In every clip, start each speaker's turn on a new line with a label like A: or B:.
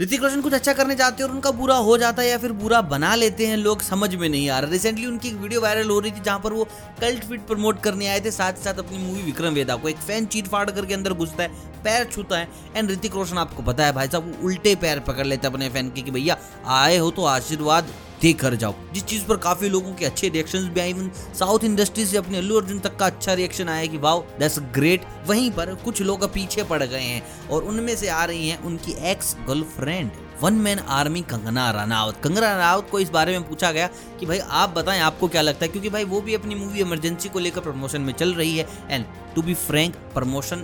A: ऋतिक रोशन कुछ अच्छा करने जाते हैं और उनका बुरा हो जाता है या फिर बुरा बना लेते हैं, लोग समझ में नहीं आ रहा। रिसेंटली उनकी एक वीडियो वायरल हो रही थी जहाँ पर वो कल्ट फिट प्रमोट करने आए थे साथ ही साथ अपनी मूवी विक्रम वेदा को। एक फ़ैन चीट फाड़ करके अंदर घुसता है, पैर छूता है। एंड ऋतिक रोशन आपको पता है भाई साहब, वो उल्टे पैर पकड़ लेते हैं अपने फ़ैन के कि भैया, आए हो तो आशीर्वाद देख कर जाओ। जिस चीज़ पर काफ़ी लोगों के अच्छे रिएक्शन भी आए इवन साउथ इंडस्ट्री से अपने अल्लू अर्जुन तक का अच्छा रिएक्शन आया कि वाओ दैट्स ग्रेट वहीं पर कुछ लोग पीछे पड़ गए हैं और उनमें से आ रही हैं उनकी ex girlfriend one man army Kangana Ranaut Kangana Ranaut को इस बारे में पूछा गया कि भाई, आप बताएँ, आपको क्या लगता है? क्योंकि भाई, वो भी अपनी मूवी इमरजेंसी को लेकर प्रमोशन में चल रही है। And to be frank promotion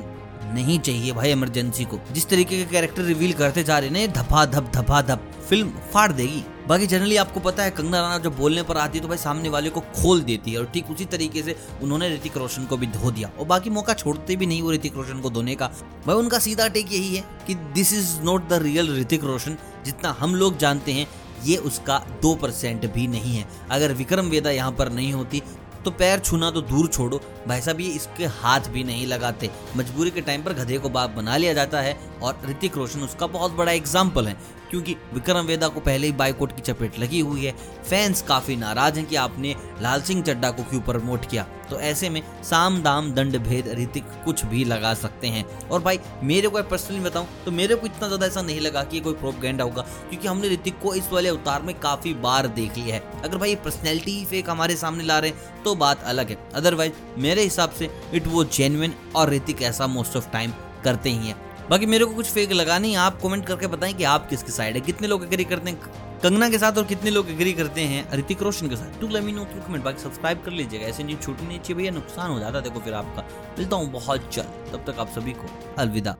A: नहीं चाहिए भाई इमरजेंसी को। जिस तरीके के कैरेक्टर रिवील करते जा रहे हैं धपा धप धपा धप फ़िल्म फाड़ देगी। बाकी जनरली आपको पता है, कंगना रनावत जब बोलने पर आती है तो भाई सामने वाले को खोल देती है और ठीक उसी तरीके से उन्होंने ऋतिक रोशन को भी धो दिया। और बाकी मौका छोड़ते भी नहीं वो ऋतिक रोशन को धोने का। भाई उनका सीधा टेक यही है कि this is not the real Hrithik Roshan, जितना हम लोग जानते हैं, ये उसका दो परसेंट भी नहीं है। अगर विक्रम वेदा यहाँ पर नहीं होती तो पैर छूना तो दूर छोड़ो। भाई साहब, ये इसके हाथ भी नहीं लगाते। मजबूरी के टाइम पर गधे को बाप बना लिया जाता है और ऋतिक रोशन उसका बहुत बड़ा एग्ज़ाम्पल है। क्योंकि विक्रम वेदा को पहले ही बाइकोट की चपेट लगी हुई है। फैंस काफ़ी नाराज़ हैं कि आपने लाल सिंह चड्डा को क्यों प्रमोट किया? तो ऐसे में साम दाम दंड भेद ऋतिक कुछ भी लगा सकते हैं। और भाई, मेरे को पर्सनली बताऊँ तो मेरे को इतना ज़्यादा ऐसा नहीं लगा कि ये कोई प्रोपगेंडा होगा, क्योंकि हमने ऋतिक को इस वाले अवतार में काफ़ी बार देख लिया है। अगर भाई पर्सनैलिटी फेक हमारे सामने ला रहे हैं तो बात अलग है। अदरवाइज़ मेरे हिसाब से इट वो जेन्युइन और ऋतिक ऐसा मोस्ट ऑफ़ टाइम करते ही हैं। बाकी मेरे को कुछ फेक लगा नहीं। आप कमेंट करके बताएँ कि आप किसके साइड है। कितने लोग एग्री करते हैं? कंगना के साथ और कितने लोग एग्री करते हैं? ऋतिक रोशन के साथ। To let me know through comment बाकी सब्सक्राइब कर लीजिएगा। ऐसे नहीं छूटनी चाहिए भैया। नुकसान हो जाता देखो फिर आपका। मिलता हूँ बहुत जल्द। तब तक आप सभी को अलविदा।